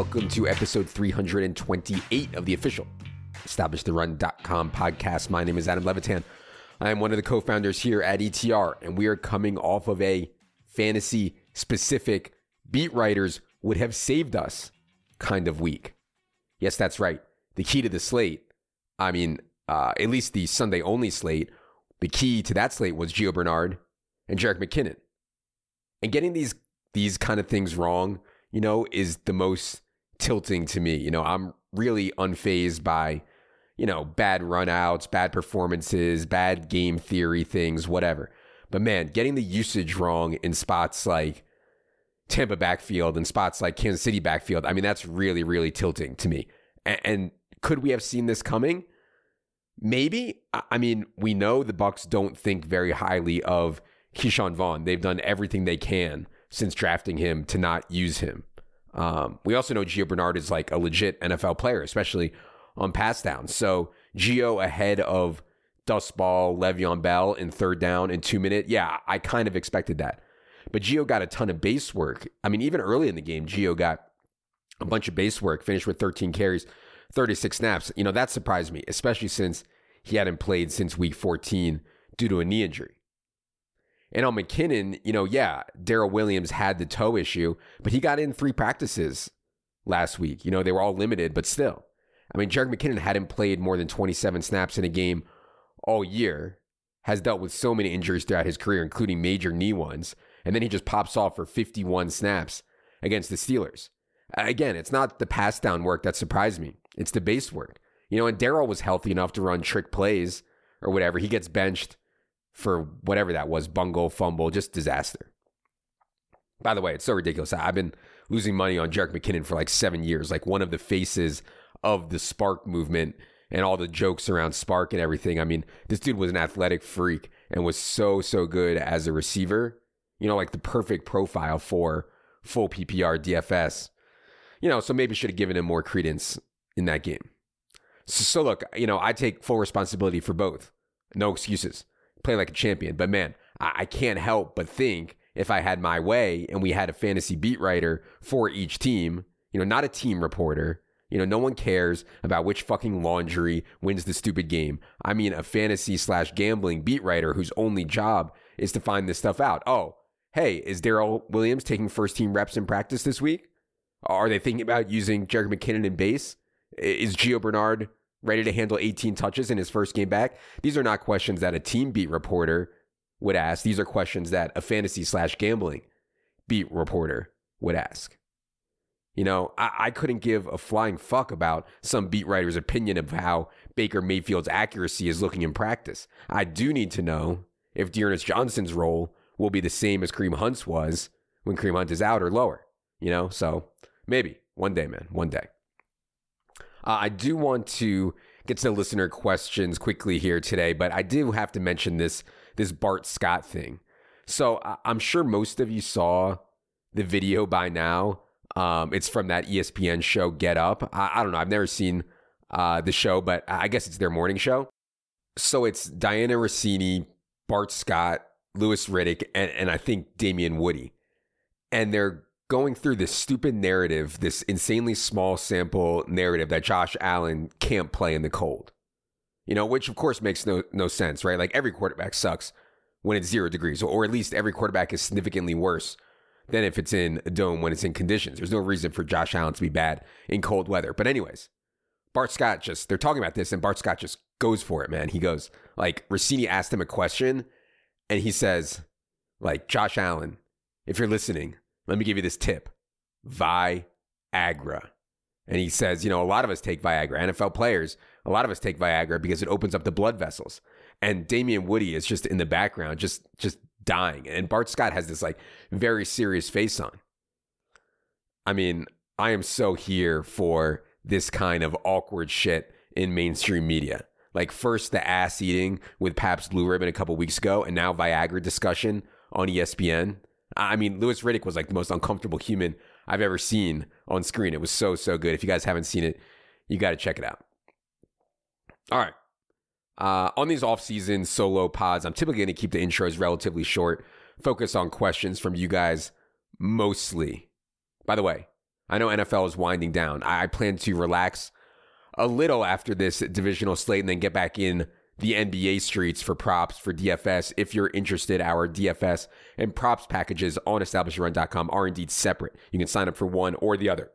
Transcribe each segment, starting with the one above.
Welcome to episode 328 of the official EstablishTheRun.com podcast. My name is Adam Levitan. I am one of the co founders here at ETR, and we are coming off of a fantasy specific beat writers would have saved us kind of week. Yes, that's right. The key to the slate, I mean, uh, at least the Sunday only slate, the key to that slate was Gio Bernard and Jerick McKinnon. And getting these these kind of things wrong, you know, is the most tilting to me. You know, I'm really unfazed by, you know, bad runouts, bad performances, bad game theory things, whatever. But man, getting the usage wrong in spots like Tampa backfield and spots like Kansas City backfield, I mean, that's really, really tilting to me. And, and could we have seen this coming? Maybe. I mean, we know the Bucs don't think very highly of Ke'Shawn Vaughn. They've done everything they can since drafting him to not use him. Um, we also know Gio Bernard is like a legit NFL player, especially on pass downs. So Gio ahead of Dust Ball, Le'Veon Bell in third down in two minute. Yeah, I kind of expected that. But Gio got a ton of base work. I mean, even early in the game, Gio got a bunch of base work, finished with 13 carries, 36 snaps. You know, that surprised me, especially since he hadn't played since week 14 due to a knee injury. And on McKinnon, you know, yeah, Darrel Williams had the toe issue, but he got in three practices last week. You know, they were all limited, but still. I mean, Jerick McKinnon hadn't played more than 27 snaps in a game all year, has dealt with so many injuries throughout his career, including major knee ones. And then he just pops off for 51 snaps against the Steelers. Again, it's not the pass down work that surprised me, it's the base work. You know, and Darrel was healthy enough to run trick plays or whatever. He gets benched for whatever that was bungle, fumble, just disaster. By the way, it's so ridiculous. I've been losing money on Jerick McKinnon for like seven years, like one of the faces of the SPARQ movement and all the jokes around SPARQ and everything. I mean, this dude was an athletic freak and was so, so good as a receiver. You know, like the perfect profile for full PPR DFS. You know, so maybe should have given him more credence in that game. So, so look, you know, I take full responsibility for both. No excuses play like a champion. But man, I, I can't help but think if I had my way and we had a fantasy beat writer for each team, you know, not a team reporter. You know, no one cares about which fucking laundry wins the stupid game. I mean, a fantasy slash gambling beat writer whose only job is to find this stuff out. Oh, hey, is Darrel Williams taking first team reps in practice this week? Are they thinking about using Jerick McKinnon in base? Is Gio Bernard ready to handle 18 touches in his first game back? These are not questions that a team beat reporter would ask. These are questions that a fantasy slash gambling beat reporter would ask. You know, I, I, couldn't give a flying fuck about some beat writer's opinion of how Baker Mayfield's accuracy is looking in practice. I do need to know if D'Ernest Johnson's role will be the same as Kareem Hunt's was when Kareem Hunt is out or lower. You know, so maybe one day, man, one day. Uh, I do want to get to listener questions quickly here today, but I do have to mention this this Bart Scott thing. So I'm sure most of you saw the video by now. Um, it's from that ESPN show Get Up. I, I don't know. I've never seen uh, the show, but I guess it's their morning show. So it's Dianna Russini, Bart Scott, Louis Riddick, and, and I think Damien Woody. And they're going through this stupid narrative, this insanely small sample narrative that Josh Allen can't play in the cold. You know, which of course makes no no sense, right? Like every quarterback sucks when it's zero degrees, or at least every quarterback is significantly worse than if it's in a dome when it's in conditions. There's no reason for Josh Allen to be bad in cold weather. But anyways, Bart Scott just they're talking about this, and Bart Scott just goes for it, man. He goes like Russini asked him a question, and he says, like Josh Allen, if you're listening, let me give you this tip Viagra. And he says, you know, a lot of us take Viagra, NFL players, a lot of us take Viagra because it opens up the blood vessels. And Damien Woody is just in the background, just just dying. And Bart Scott has this like very serious face on. I mean, I am so here for this kind of awkward shit in mainstream media. Like first the ass eating with Pabst Blue Ribbon a couple weeks ago, and now Viagra discussion on ESPN. I mean, Louis Riddick was like the most uncomfortable human I've ever seen on screen. It was so, so good. If you guys haven't seen it, you got to check it out. All right. Uh, on these off-season solo pods, I'm typically going to keep the intros relatively short, focus on questions from you guys mostly. By the way, I know NFL is winding down. I plan to relax a little after this divisional slate and then get back in the NBA streets for props for DFS. If you're interested, our DFS and props packages on establishyourrun.com are indeed separate. You can sign up for one or the other.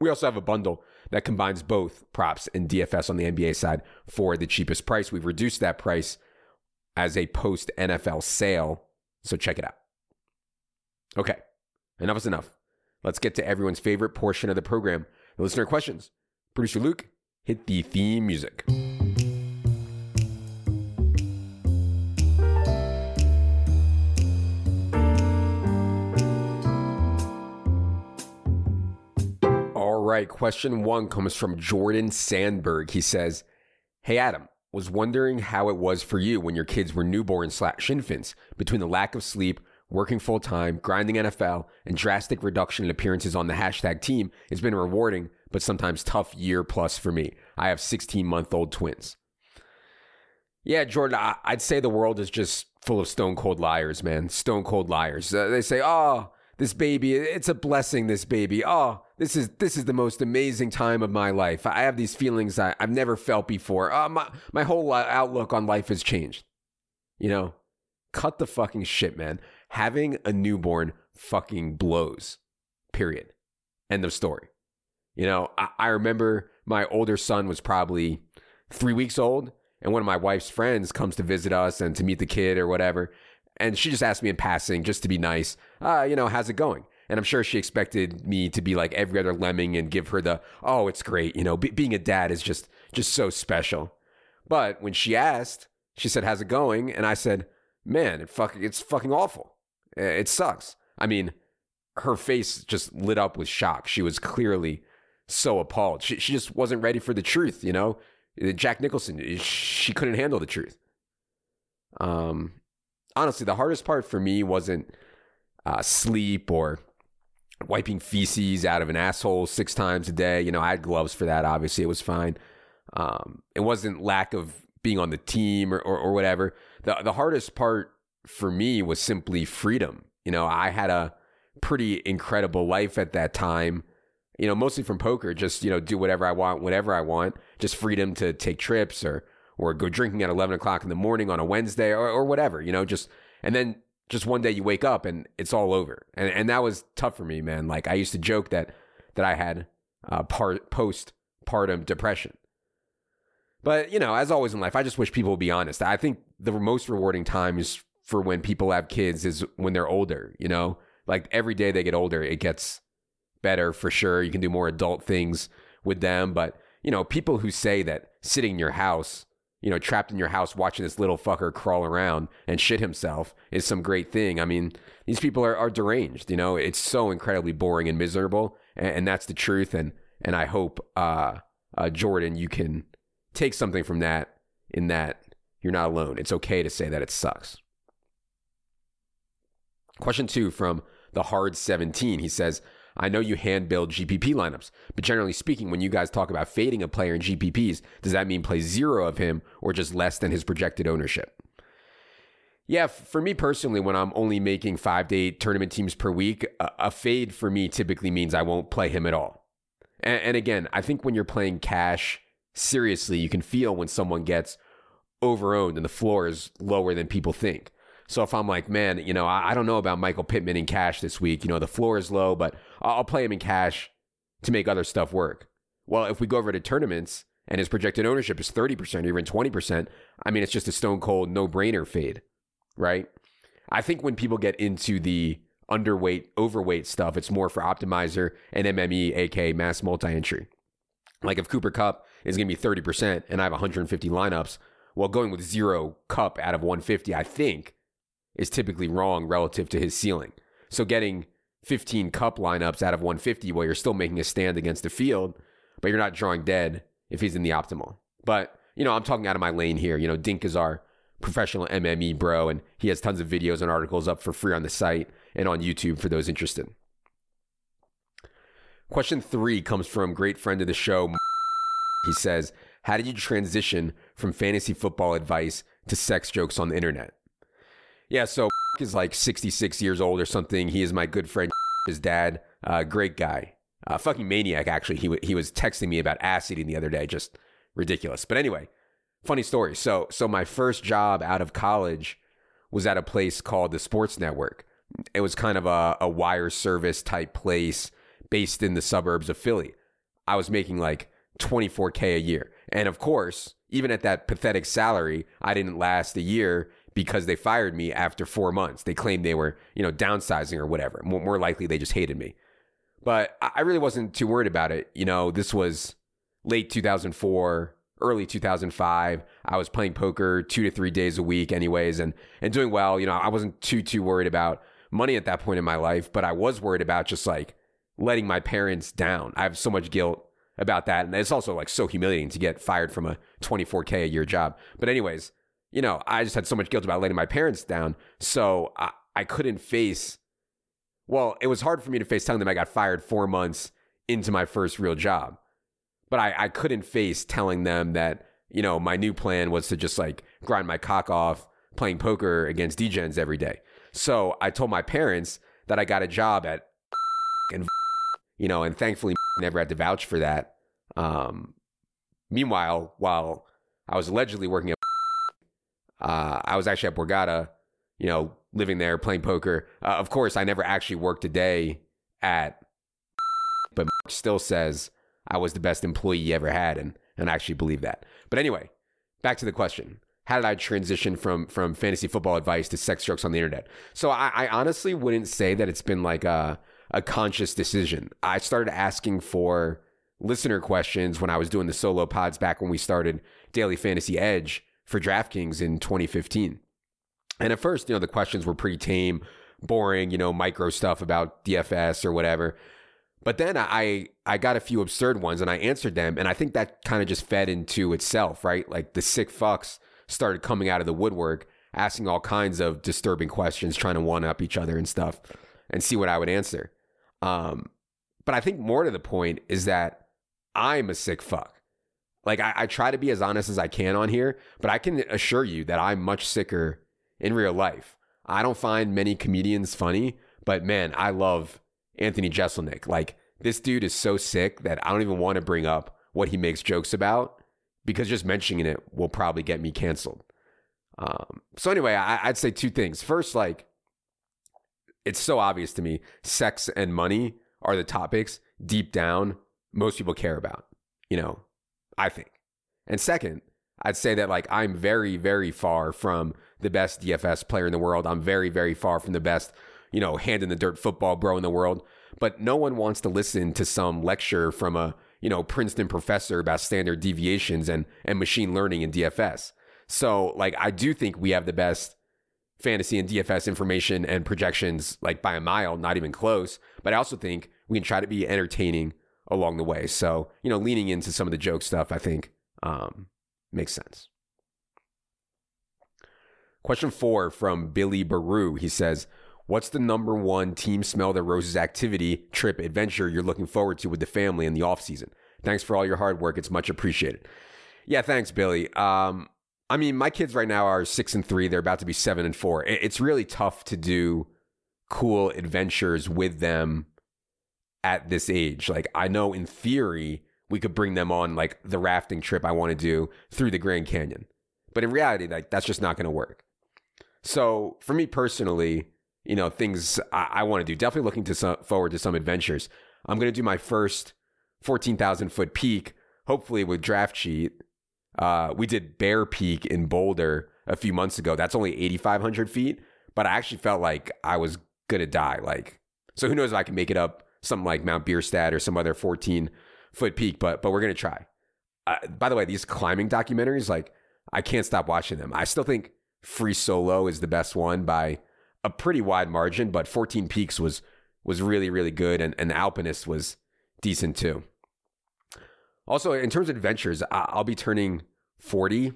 We also have a bundle that combines both props and DFS on the NBA side for the cheapest price. We've reduced that price as a post NFL sale, so check it out. Okay, enough is enough. Let's get to everyone's favorite portion of the program the listener questions. Producer Luke, hit the theme music. Right, question one comes from Jordan Sandberg. He says, Hey Adam, was wondering how it was for you when your kids were newborn slash infants between the lack of sleep, working full time, grinding NFL, and drastic reduction in appearances on the hashtag team. It's been rewarding, but sometimes tough year plus for me. I have 16 month old twins. Yeah, Jordan, I- would say the world is just full of stone cold liars, man. Stone cold liars. Uh, they say, oh, this baby, it's a blessing, this baby. Oh, this is this is the most amazing time of my life. I have these feelings I, have never felt before. Uh, my, my whole outlook on life has changed. You know, cut the fucking shit, man. Having a newborn fucking blows. Period. End of story. You know, I, I remember my older son was probably three weeks old, and one of my wife's friends comes to visit us and to meet the kid or whatever. And she just asked me in passing, just to be nice, uh, you know, how's it going? And I'm sure she expected me to be like every other lemming and give her the, oh, it's great. You know, being a dad is just, just so special. But when she asked, she said, how's it going? And I said, man, it fuck, it's fucking awful. It sucks. I mean, her face just lit up with shock. She was clearly so appalled. She, she just wasn't ready for the truth, you know? Jack Nicholson, she couldn't handle the truth. Um, honestly, the hardest part for me wasn't uh, sleep or wiping feces out of an asshole six times a day. You know, I had gloves for that. Obviously, it was fine. Um, it wasn't lack of being on the team or, or, or whatever. The, the hardest part for me was simply freedom. You know, I had a pretty incredible life at that time. You know, mostly from poker, just you know, do whatever I want, whatever I want. Just freedom to take trips or or go drinking at eleven o'clock in the morning on a Wednesday or, or whatever. You know, just and then just one day you wake up and it's all over. And and that was tough for me, man. Like I used to joke that that I had uh, part post partum depression. But you know, as always in life, I just wish people would be honest. I think the most rewarding times for when people have kids is when they're older. You know, like every day they get older, it gets better for sure. You can do more adult things with them. But you know, people who say that sitting in your house you know, trapped in your house watching this little fucker crawl around and shit himself is some great thing. I mean, these people are, are deranged, you know, it's so incredibly boring and miserable. And, and that's the truth. And, and I hope, uh, uh, Jordan, you can take something from that in that you're not alone. It's okay to say that it sucks. Question two from the hard 17. He says, I know you hand build GPP lineups, but generally speaking, when you guys talk about fading a player in GPPs, does that mean play zero of him or just less than his projected ownership? Yeah, for me personally, when I'm only making five to eight tournament teams per week, a, fade for me typically means I won't play him at all. And again, I think when you're playing cash seriously, you can feel when someone gets overowned and the floor is lower than people think. So if I'm like, man, you know, I, I, don't know about Michael Pittman in cash this week. You know, the floor is low, but I'll, I'll play him in cash to make other stuff work. Well, if we go over to tournaments and his projected ownership is 30% or even 20%, I mean, it's just a stone cold no brainer fade, right? I think when people get into the underweight, overweight stuff, it's more for optimizer and MME, aka mass multi entry. Like if Cooper Kupp is going to be 30% and I have 150 lineups, well, going with zero Kupp out of 150, I think is typically wrong relative to his ceiling. So getting 15 Kupp lineups out of 150 while you're still making a stand against the field, but you're not drawing dead if he's in the optimal. But, you know, I'm talking out of my lane here. You know, Dink is our professional MME bro, and he has tons of videos and articles up for free on the site and on YouTube for those interested. Question three comes from great friend of the show. He says, How did you transition from fantasy football advice to sex jokes on the internet? Yeah, so is like 66 years old or something. He is my good friend. his dad, uh, great guy, uh, fucking maniac. Actually, he w- he was texting me about ass eating the other day, just ridiculous. But anyway, funny story. So so my first job out of college was at a place called the Sports Network. It was kind of a, a wire service type place based in the suburbs of Philly. I was making like 24k a year, and of course, even at that pathetic salary, I didn't last a year because they fired me after four months. They claimed they were, you know, downsizing or whatever. More, more likely, they just hated me. But I really wasn't too worried about it. You know, this was late 2004, early 2005. I was playing poker two to three days a week, anyways, and and doing well. You know, I wasn't too too worried about money at that point in my life, but I was worried about just like letting my parents down. I have so much guilt about that, and it's also like so humiliating to get fired from a 24k a year job. But anyways, you know, I just had so much guilt about letting my parents down, so I, I couldn't face. Well, it was hard for me to face telling them I got fired four months into my first real job but I, I couldn't face telling them that you know my new plan was to just like grind my cock off playing poker against degens every day so i told my parents that i got a job at and you know and thankfully never had to vouch for that um, meanwhile while i was allegedly working at uh, i was actually at borgata you know living there playing poker uh, of course i never actually worked a day at but still says I was the best employee you ever had, and and I actually believe that. But anyway, back to the question: How did I transition from from fantasy football advice to sex jokes on the internet? So I, I honestly wouldn't say that it's been like a a conscious decision. I started asking for listener questions when I was doing the solo pods back when we started Daily Fantasy Edge for DraftKings in 2015. And at first, you know, the questions were pretty tame, boring, you know, micro stuff about DFS or whatever. But then I I got a few absurd ones and I answered them, and I think that kind of just fed into itself, right? Like the sick fucks started coming out of the woodwork, asking all kinds of disturbing questions, trying to one up each other and stuff, and see what I would answer. Um, but I think more to the point is that I'm a sick fuck. Like I, I try to be as honest as I can on here, but I can assure you that I'm much sicker in real life. I don't find many comedians funny, but man, I love Anthony Jeselnik. Like this dude is so sick that I don't even want to bring up what he makes jokes about because just mentioning it will probably get me canceled. Um, so anyway, I, I'd say two things. First, like it's so obvious to me, sex and money are the topics deep down most people care about. You know, I think. And second, I'd say that like I'm very, very far from the best DFS player in the world. I'm very, very far from the best you know, hand in the dirt football bro in the world. But no one wants to listen to some lecture from a, you know, Princeton professor about standard deviations and, and machine learning in DFS. So, like, I do think we have the best fantasy and DFS information and projections, like by a mile, not even close. But I also think we can try to be entertaining along the way. So, you know, leaning into some of the joke stuff, I think um, makes sense. Question four from Billy Baru. He says, What's the number one team smell that roses activity, trip, adventure you're looking forward to with the family in the off season? Thanks for all your hard work. It's much appreciated. Yeah, thanks, Billy. Um, I mean, my kids right now are six and three. They're about to be seven and four. It's really tough to do cool adventures with them at this age. Like, I know in theory, we could bring them on like the rafting trip I want to do through the Grand Canyon. But in reality, like that's just not going to work. So for me personally, you know, things I, I want to do. Definitely looking to some, forward to some adventures. I'm going to do my first 14,000 foot peak, hopefully with draft sheet. Uh, we did Bear Peak in Boulder a few months ago. That's only 8,500 feet, but I actually felt like I was going to die. Like, so who knows if I can make it up something like Mount Bierstadt or some other 14 foot peak, but, but we're to try. Uh, by the way, these climbing documentaries, like, I can't stop watching them. I still think Free Solo is the best one by a pretty wide margin, but 14 Peaks was was really really good, and and the Alpinist was decent too. Also, in terms of adventures, I'll be turning 40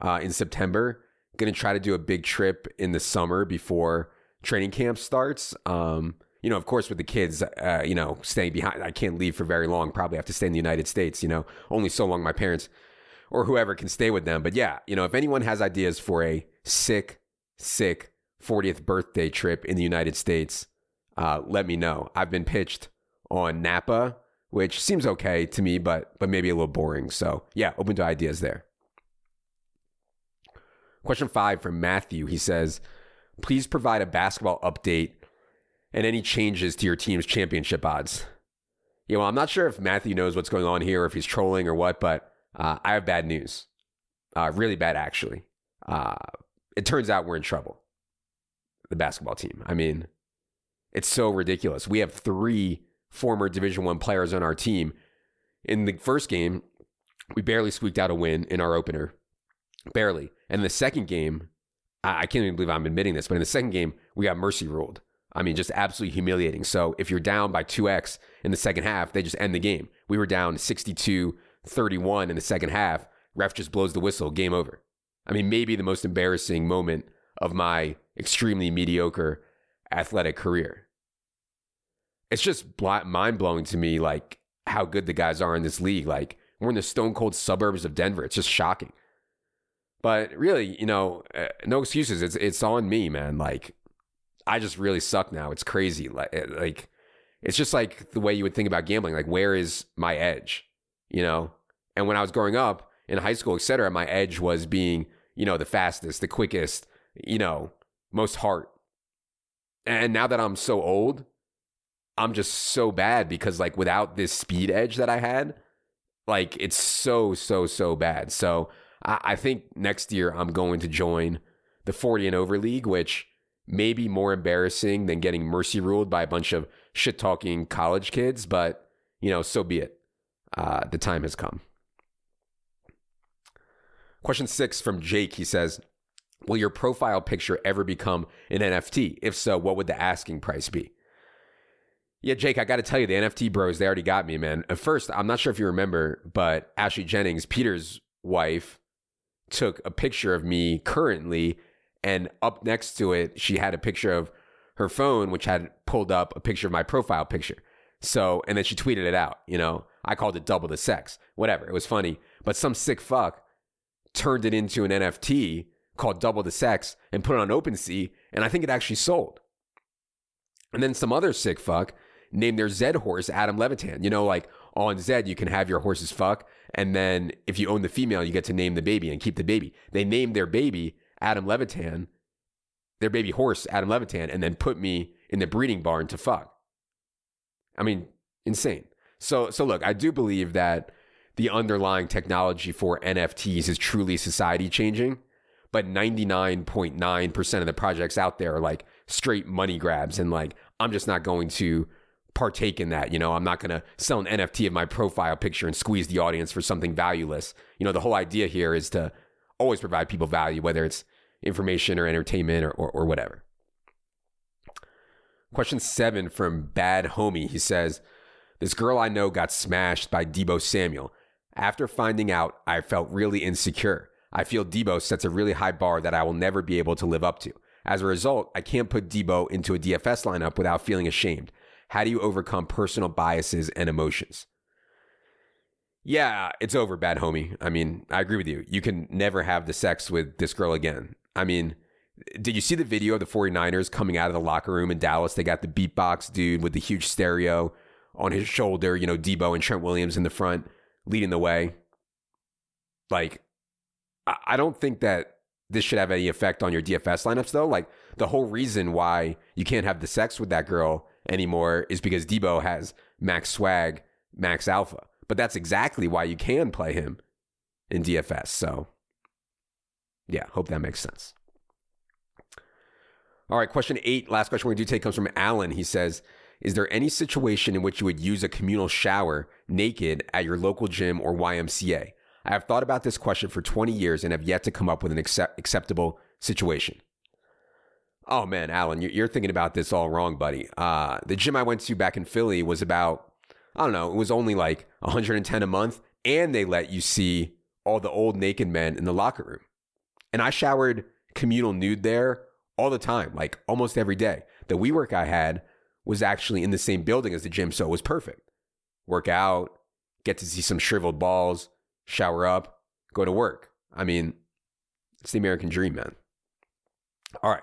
uh, in September. Going to try to do a big trip in the summer before training camp starts. Um, you know, of course, with the kids, uh, you know, staying behind, I can't leave for very long. Probably have to stay in the United States. You know, only so long my parents or whoever can stay with them. But yeah, you know, if anyone has ideas for a sick, sick 40th birthday trip in the United States, uh, let me know. I've been pitched on Napa, which seems okay to me, but but maybe a little boring. So yeah, open to ideas there. Question five from Matthew. He says, please provide a basketball update and any changes to your team's championship odds. You know, I'm not sure if Matthew knows what's going on here or if he's trolling or what, but uh, I have bad news. Uh, really bad, actually. Uh, it turns out we're in trouble. The basketball team. I mean, it's so ridiculous. We have three former Division One players on our team. In the first game, we barely squeaked out a win in our opener, barely. And the second game, I can't even believe I'm admitting this, but in the second game, we got mercy ruled. I mean, just absolutely humiliating. So if you're down by 2x in the second half, they just end the game. We were down 62 31 in the second half. Ref just blows the whistle, game over. I mean, maybe the most embarrassing moment of my extremely mediocre athletic career. It's just mind blowing to me, like how good the guys are in this league. Like, we're in the stone cold suburbs of Denver. It's just shocking. But really, you know, uh, no excuses. It's it's on me, man. Like, I just really suck now. It's crazy. Like, eh, like it's just like the way you would think about gambling. Like, where is my edge? You know. And when I was growing up in high school, etc., my edge was being, you know, the fastest, the quickest, you know, most heart. And now that I'm so old, I'm just so bad because like without this speed edge that I had, like it's so so so bad. So I, I think next year I'm going to join the 40 and over league, which may be more embarrassing than getting mercy ruled by a bunch of shit talking college kids, but you know, so be it. Uh, the time has come. Question six from Jake. He says, Will your profile picture ever become an NFT? If so, what would the asking price be? Yeah, Jake, I got to tell you, the NFT bros, they already got me, man. At first, I'm not sure if you remember, but Ashley Jennings, Peter's wife, took a picture of me currently, and up next to it, she had a picture of her phone, which had pulled up a picture of my profile picture. So, and then she tweeted it out, you know, I called it double the sex, whatever. It was funny. But some sick fuck turned it into an NFT called Double the Sex and put it on OpenSea, and I think it actually sold. And then some other sick fuck named their Zed horse Adam Levitan. You know, like on Zed, you can have your horses fuck, and then if you own the female, you get to name the baby and keep the baby. They named their baby Adam Levitan, their baby horse Adam Levitan, and then put me in the breeding barn to fuck. I mean, insane. So, so look, I do believe that the underlying technology for NFTs is truly society changing, but 99.9% of the projects out there are like straight money grabs. And like, I'm just not going to partake in that. You know, I'm not going to sell an NFT of my profile picture and squeeze the audience for something valueless. You know, the whole idea here is to always provide people value, whether it's information or entertainment or, or, or whatever. Question seven from Bad Homie. He says, This girl I know got smashed by Deebo Samuel. After finding out, I felt really insecure. I feel Deebo sets a really high bar that I will never be able to live up to. As a result, I can't put Deebo into a DFS lineup without feeling ashamed. How do you overcome personal biases and emotions? Yeah, it's over, bad homie. I mean, I agree with you. You can never have the sex with this girl again. I mean, did you see the video of the 49ers coming out of the locker room in Dallas? They got the beatbox dude with the huge stereo on his shoulder, you know, Deebo and Trent Williams in the front leading the way. Like, I don't think that this should have any effect on your DFS lineups, though. Like, the whole reason why you can't have the sex with that girl anymore is because Deebo has max swag, max alpha. But that's exactly why you can play him in DFS. So, yeah, hope that makes sense. All right, question eight. Last question to do take comes from Alan. He says, is there any situation in which you would use a communal shower naked at your local gym or YMCA? I have thought about this question for 20 years and have yet to come up with an accept- acceptable situation. Oh man, Alan, you're thinking about this all wrong, buddy. Uh, the gym I went to back in Philly was about, I don't know, it was only like 110 a month, and they let you see all the old naked men in the locker room. And I showered communal nude there all the time, like almost every day. The WeWork I had was actually in the same building as the gym, so it was perfect. Work out, get to see some shriveled balls, shower up, go to work. I mean, it's the American dream, man. All right.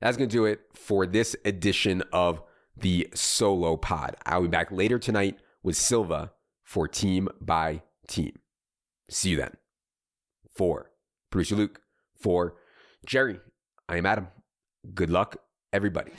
That's going to do it for this edition of the solo pod. I'll be back later tonight with Silva for Team by Team. See you then. For producer Luke, for Jerry, I am Adam. Good luck, everybody.